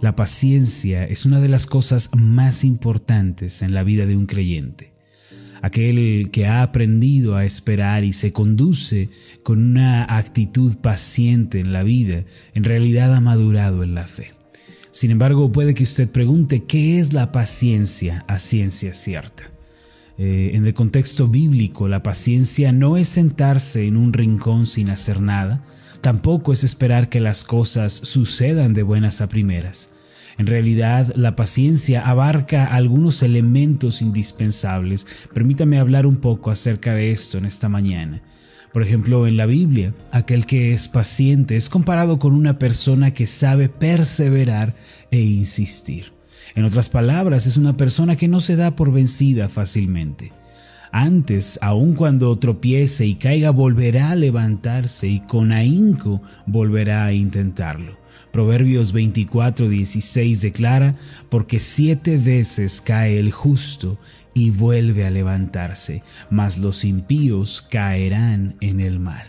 La paciencia es una de las cosas más importantes en la vida de un creyente. Aquel que ha aprendido a esperar y se conduce con una actitud paciente en la vida, en realidad ha madurado en la fe. Sin embargo, puede que usted pregunte, ¿qué es la paciencia a ciencia cierta? Eh, en el contexto bíblico, la paciencia no es sentarse en un rincón sin hacer nada, Tampoco es esperar que las cosas sucedan de buenas a primeras. En realidad, la paciencia abarca algunos elementos indispensables. Permítame hablar un poco acerca de esto en esta mañana. Por ejemplo, en la Biblia, aquel que es paciente es comparado con una persona que sabe perseverar e insistir. En otras palabras, es una persona que no se da por vencida fácilmente. Antes, aun cuando tropiece y caiga, volverá a levantarse y con ahínco volverá a intentarlo. Proverbios 24:16 declara, porque siete veces cae el justo y vuelve a levantarse, mas los impíos caerán en el mal.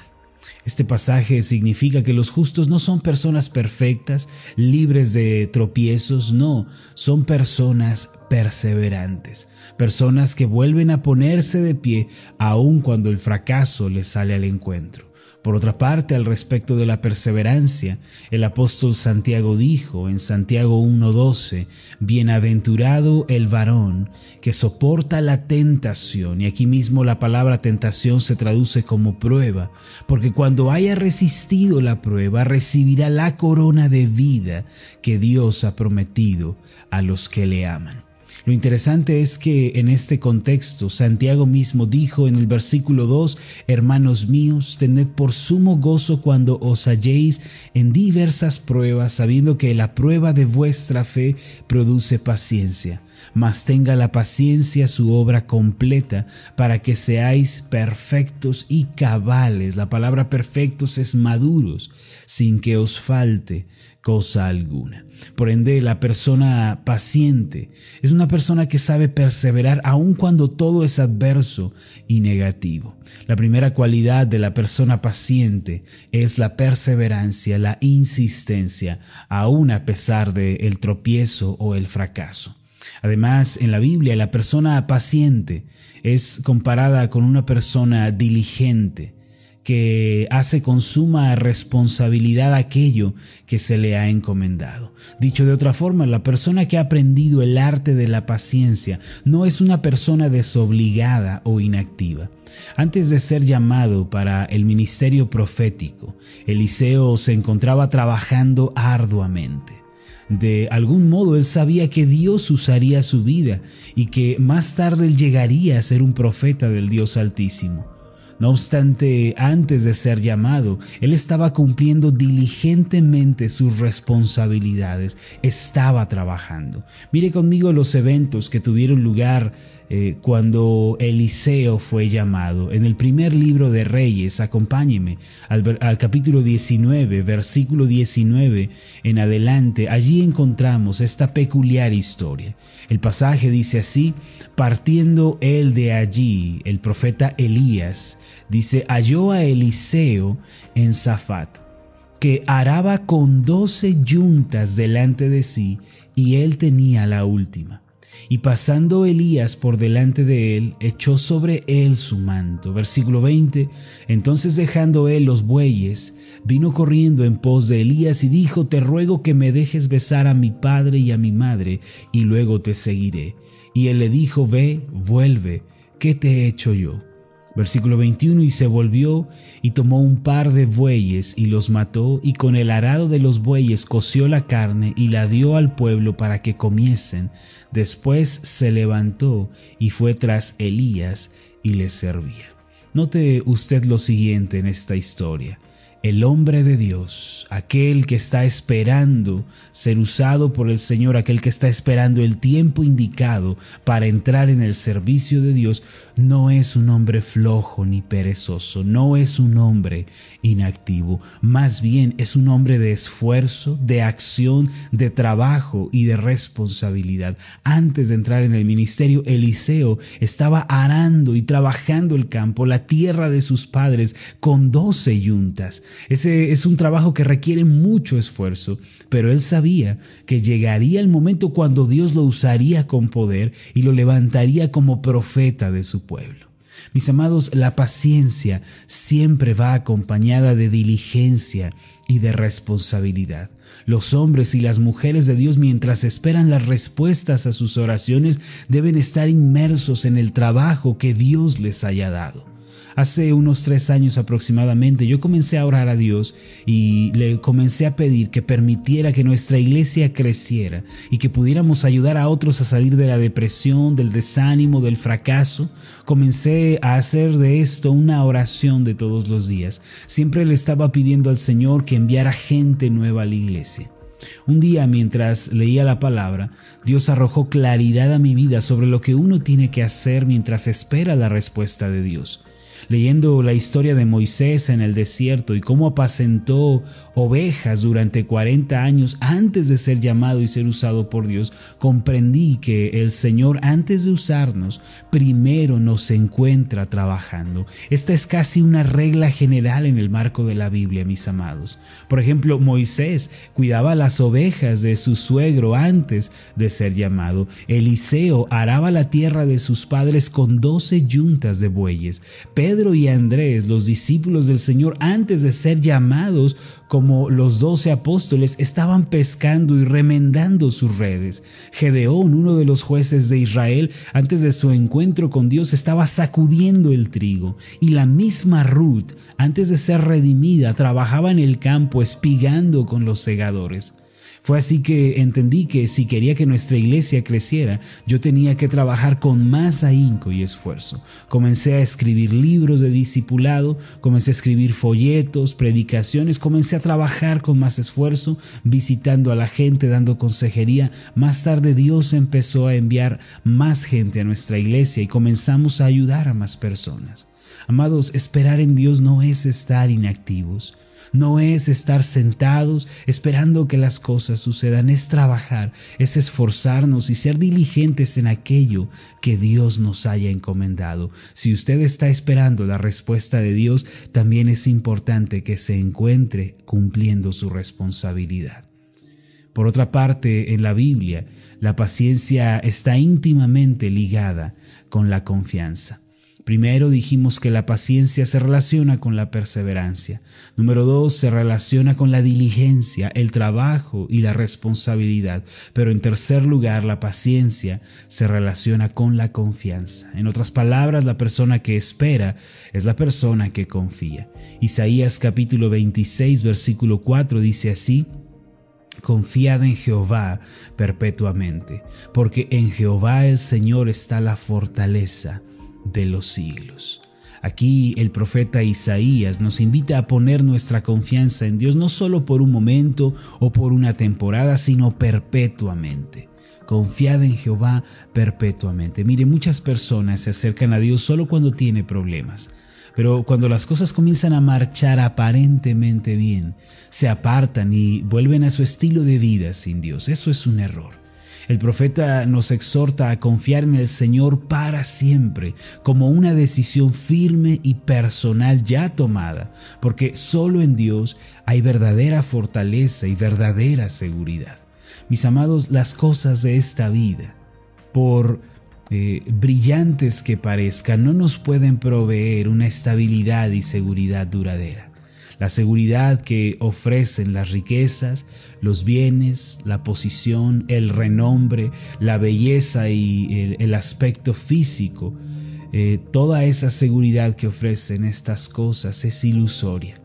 Este pasaje significa que los justos no son personas perfectas, libres de tropiezos, no, son personas perseverantes, personas que vuelven a ponerse de pie aun cuando el fracaso les sale al encuentro. Por otra parte, al respecto de la perseverancia, el apóstol Santiago dijo en Santiago 1.12, Bienaventurado el varón que soporta la tentación, y aquí mismo la palabra tentación se traduce como prueba, porque cuando haya resistido la prueba, recibirá la corona de vida que Dios ha prometido a los que le aman. Lo interesante es que en este contexto Santiago mismo dijo en el versículo 2, Hermanos míos, tened por sumo gozo cuando os halléis en diversas pruebas, sabiendo que la prueba de vuestra fe produce paciencia. Mas tenga la paciencia su obra completa para que seáis perfectos y cabales. La palabra perfectos es maduros, sin que os falte cosa alguna. Por ende, la persona paciente es una persona que sabe perseverar aun cuando todo es adverso y negativo. La primera cualidad de la persona paciente es la perseverancia, la insistencia, aun a pesar del el tropiezo o el fracaso. Además, en la Biblia, la persona paciente es comparada con una persona diligente, que hace con suma responsabilidad aquello que se le ha encomendado. Dicho de otra forma, la persona que ha aprendido el arte de la paciencia no es una persona desobligada o inactiva. Antes de ser llamado para el ministerio profético, Eliseo se encontraba trabajando arduamente. De algún modo él sabía que Dios usaría su vida y que más tarde él llegaría a ser un profeta del Dios Altísimo. No obstante, antes de ser llamado, él estaba cumpliendo diligentemente sus responsabilidades, estaba trabajando. Mire conmigo los eventos que tuvieron lugar eh, cuando Eliseo fue llamado. En el primer libro de Reyes, acompáñeme al, al capítulo 19, versículo 19 en adelante, allí encontramos esta peculiar historia. El pasaje dice así, partiendo él de allí, el profeta Elías, dice, halló a Eliseo en Zafat, que araba con doce yuntas delante de sí, y él tenía la última. Y pasando Elías por delante de él, echó sobre él su manto. Versículo 20. Entonces dejando él los bueyes, vino corriendo en pos de Elías y dijo, Te ruego que me dejes besar a mi padre y a mi madre, y luego te seguiré. Y él le dijo, Ve, vuelve, ¿qué te he hecho yo? Versículo 21, y se volvió y tomó un par de bueyes y los mató, y con el arado de los bueyes coció la carne y la dio al pueblo para que comiesen. Después se levantó y fue tras Elías y le servía. Note usted lo siguiente en esta historia el hombre de Dios, aquel que está esperando ser usado por el Señor, aquel que está esperando el tiempo indicado para entrar en el servicio de Dios, no es un hombre flojo ni perezoso, no es un hombre inactivo, más bien es un hombre de esfuerzo, de acción, de trabajo y de responsabilidad. Antes de entrar en el ministerio, Eliseo estaba arando y trabajando el campo, la tierra de sus padres, con doce yuntas Ese es un trabajo que requiere mucho esfuerzo, pero él sabía que llegaría el momento cuando Dios lo usaría con poder y lo levantaría como profeta de su pueblo. Mis amados, la paciencia siempre va acompañada de diligencia y de responsabilidad. Los hombres y las mujeres de Dios mientras esperan las respuestas a sus oraciones deben estar inmersos en el trabajo que Dios les haya dado. Hace unos tres años aproximadamente yo comencé a orar a Dios y le comencé a pedir que permitiera que nuestra iglesia creciera y que pudiéramos ayudar a otros a salir de la depresión, del desánimo, del fracaso. Comencé a hacer de esto una oración de todos los días. Siempre le estaba pidiendo al Señor que enviara gente nueva a la iglesia. Un día mientras leía la palabra, Dios arrojó claridad a mi vida sobre lo que uno tiene que hacer mientras espera la respuesta de Dios leyendo la historia de Moisés en el desierto y cómo apacentó ovejas durante 40 años antes de ser llamado y ser usado por Dios, comprendí que el Señor antes de usarnos, primero nos encuentra trabajando. Esta es casi una regla general en el marco de la Biblia, mis amados. Por ejemplo, Moisés cuidaba las ovejas de su suegro antes de ser llamado. Eliseo araba la tierra de sus padres con doce yuntas de bueyes. Y Andrés, los discípulos del Señor, antes de ser llamados como los doce apóstoles, estaban pescando y remendando sus redes. Gedeón, uno de los jueces de Israel, antes de su encuentro con Dios, estaba sacudiendo el trigo. Y la misma Ruth, antes de ser redimida, trabajaba en el campo espigando con los segadores. Fue así que entendí que si quería que nuestra iglesia creciera, yo tenía que trabajar con más ahínco y esfuerzo. Comencé a escribir libros de discipulado, comencé a escribir folletos, predicaciones, comencé a trabajar con más esfuerzo, visitando a la gente, dando consejería. Más tarde Dios empezó a enviar más gente a nuestra iglesia y comenzamos a ayudar a más personas. Amados, esperar en Dios no es estar inactivos. No es estar sentados esperando que las cosas sucedan, es trabajar, es esforzarnos y ser diligentes en aquello que Dios nos haya encomendado. Si usted está esperando la respuesta de Dios, también es importante que se encuentre cumpliendo su responsabilidad. Por otra parte, en la Biblia, la paciencia está íntimamente ligada con la confianza. Primero dijimos que la paciencia se relaciona con la perseverancia. Número dos, se relaciona con la diligencia, el trabajo y la responsabilidad. Pero en tercer lugar, la paciencia se relaciona con la confianza. En otras palabras, la persona que espera es la persona que confía. Isaías capítulo 26, versículo 4 dice así, Confiad en Jehová perpetuamente, porque en Jehová el Señor está la fortaleza de los siglos. Aquí el profeta Isaías nos invita a poner nuestra confianza en Dios no solo por un momento o por una temporada, sino perpetuamente. Confiad en Jehová perpetuamente. Mire, muchas personas se acercan a Dios solo cuando tiene problemas. Pero cuando las cosas comienzan a marchar aparentemente bien, se apartan y vuelven a su estilo de vida sin Dios. Eso es un error. El profeta nos exhorta a confiar en el Señor para siempre, como una decisión firme y personal ya tomada, porque solo en Dios hay verdadera fortaleza y verdadera seguridad. Mis amados, las cosas de esta vida, por eh, brillantes que parezcan, no nos pueden proveer una estabilidad y seguridad duradera la seguridad que ofrecen las riquezas, los bienes, la posición, el renombre, la belleza y el, aspecto físico. Eh, toda esa seguridad que ofrecen estas cosas es ilusoria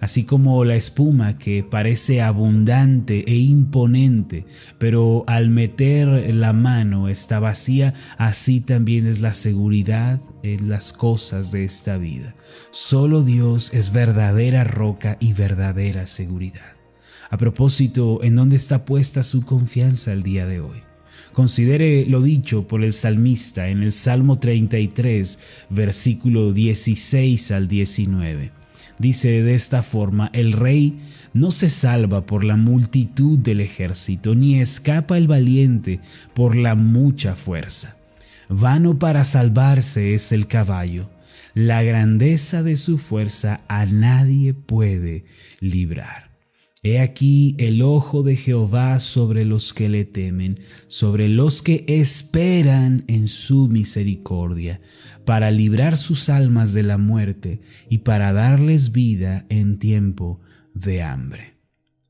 así como la espuma que parece abundante e imponente, pero al meter la mano está vacía, así también es la seguridad en las cosas de esta vida. Solo Dios es verdadera roca y verdadera seguridad. A propósito, ¿en dónde está puesta su confianza el día de hoy? Considere lo dicho por el salmista en el Salmo 33, versículo 16 al 19. Dice de esta forma, el rey no se salva por la multitud del ejército, ni escapa el valiente por la mucha fuerza. Vano para salvarse es el caballo, la grandeza de su fuerza a nadie puede librar. He aquí el ojo de Jehová sobre los que le temen, sobre los que esperan en su misericordia, para librar sus almas de la muerte y para darles vida en tiempo de hambre.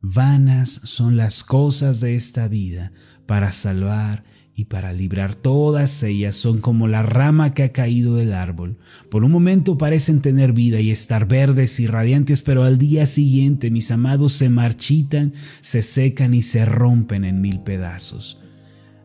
Vanas son las cosas de esta vida para salvar y para librar todas ellas son como la rama que ha caído del árbol. Por un momento parecen tener vida y estar verdes y radiantes, pero al día siguiente, mis amados, se marchitan, se secan y se rompen en mil pedazos.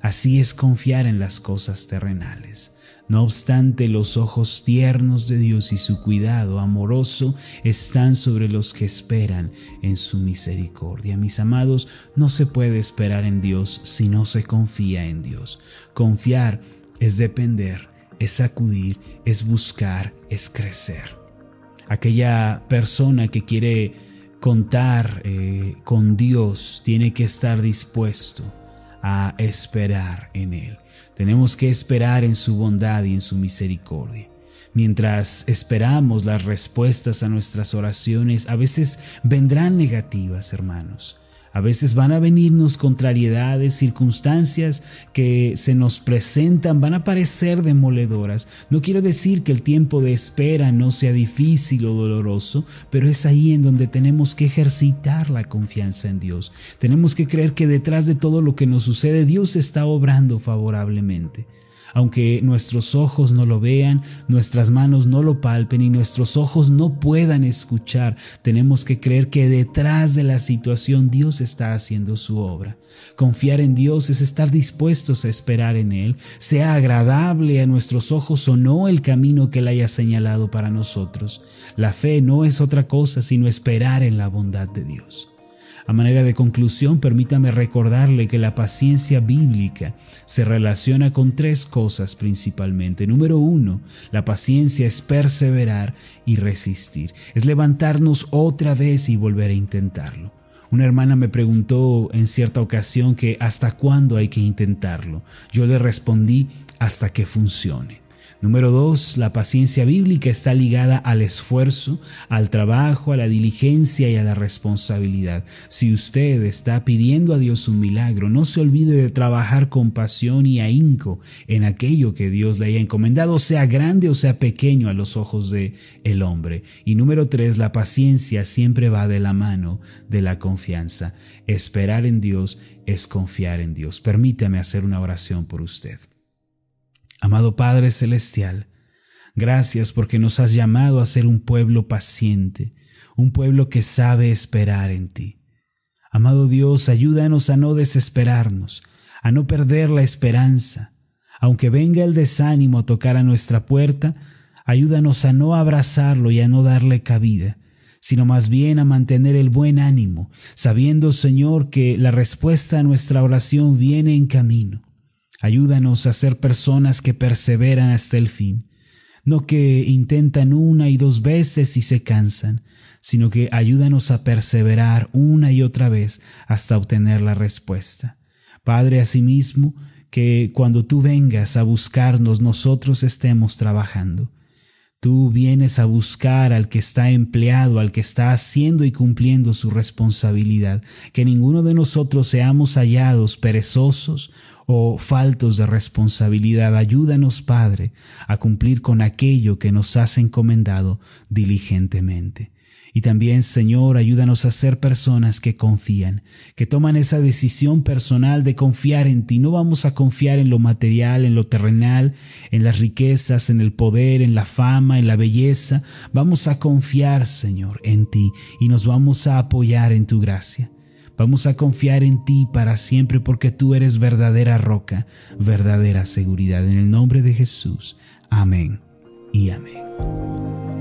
Así es confiar en las cosas terrenales. No obstante, los ojos tiernos de Dios y su cuidado amoroso están sobre los que esperan en su misericordia. Mis amados, no se puede esperar en Dios si no se confía en Dios. Confiar es depender, es acudir, es buscar, es crecer. Aquella persona que quiere contar eh, con Dios tiene que estar dispuesto a esperar en Él. Tenemos que esperar en su bondad y en su misericordia. Mientras esperamos las respuestas a nuestras oraciones, a veces vendrán negativas, hermanos. A veces van a venirnos contrariedades, circunstancias que se nos presentan, van a parecer demoledoras. No quiero decir que el tiempo de espera no sea difícil o doloroso, pero es ahí en donde tenemos que ejercitar la confianza en Dios. Tenemos que creer que detrás de todo lo que nos sucede, Dios está obrando favorablemente aunque nuestros ojos no lo vean, nuestras manos no lo palpen y nuestros ojos no puedan escuchar, tenemos que creer que detrás de la situación Dios está haciendo su obra. Confiar en Dios es estar dispuestos a esperar en Él, sea agradable a nuestros ojos o no el camino que Él haya señalado para nosotros. La fe no es otra cosa sino esperar en la bondad de Dios. A manera de conclusión, permítame recordarle que la paciencia bíblica se relaciona con tres cosas principalmente. Número uno, la paciencia es perseverar y resistir, es levantarnos otra vez y volver a intentarlo. Una hermana me preguntó en cierta ocasión que hasta cuándo hay que intentarlo. Yo le respondí hasta que funcione. Número dos, la paciencia bíblica está ligada al esfuerzo, al trabajo, a la diligencia y a la responsabilidad. Si usted está pidiendo a Dios un milagro, no se olvide de trabajar con pasión y ahínco en aquello que Dios le haya encomendado, sea grande o sea pequeño a los ojos de el hombre. Y número tres, la paciencia siempre va de la mano de la confianza. Esperar en Dios es confiar en Dios. Permítame hacer una oración por usted. Amado Padre Celestial, gracias porque nos has llamado a ser un pueblo paciente, un pueblo que sabe esperar en ti. Amado Dios, ayúdanos a no desesperarnos, a no perder la esperanza. Aunque venga el desánimo a tocar a nuestra puerta, ayúdanos a no abrazarlo y a no darle cabida, sino más bien a mantener el buen ánimo, sabiendo, Señor, que la respuesta a nuestra oración viene en camino. Ayúdanos a ser personas que perseveran hasta el fin, no que intentan una y dos veces y se cansan, sino que ayúdanos a perseverar una y otra vez hasta obtener la respuesta. Padre, asimismo, que cuando tú vengas a buscarnos nosotros estemos trabajando. Tú vienes a buscar al que está empleado, al que está haciendo y cumpliendo su responsabilidad, que ninguno de nosotros seamos hallados perezosos o faltos de responsabilidad. Ayúdanos, Padre, a cumplir con aquello que nos has encomendado diligentemente. Y también, Señor, ayúdanos a ser personas que confían, que toman esa decisión personal de confiar en ti. No vamos a confiar en lo material, en lo terrenal, en las riquezas, en el poder, en la fama, en la belleza. Vamos a confiar, Señor, en ti y nos vamos a apoyar en tu gracia. Vamos a confiar en ti para siempre porque tú eres verdadera roca, verdadera seguridad. En el nombre de Jesús. Amén y amén.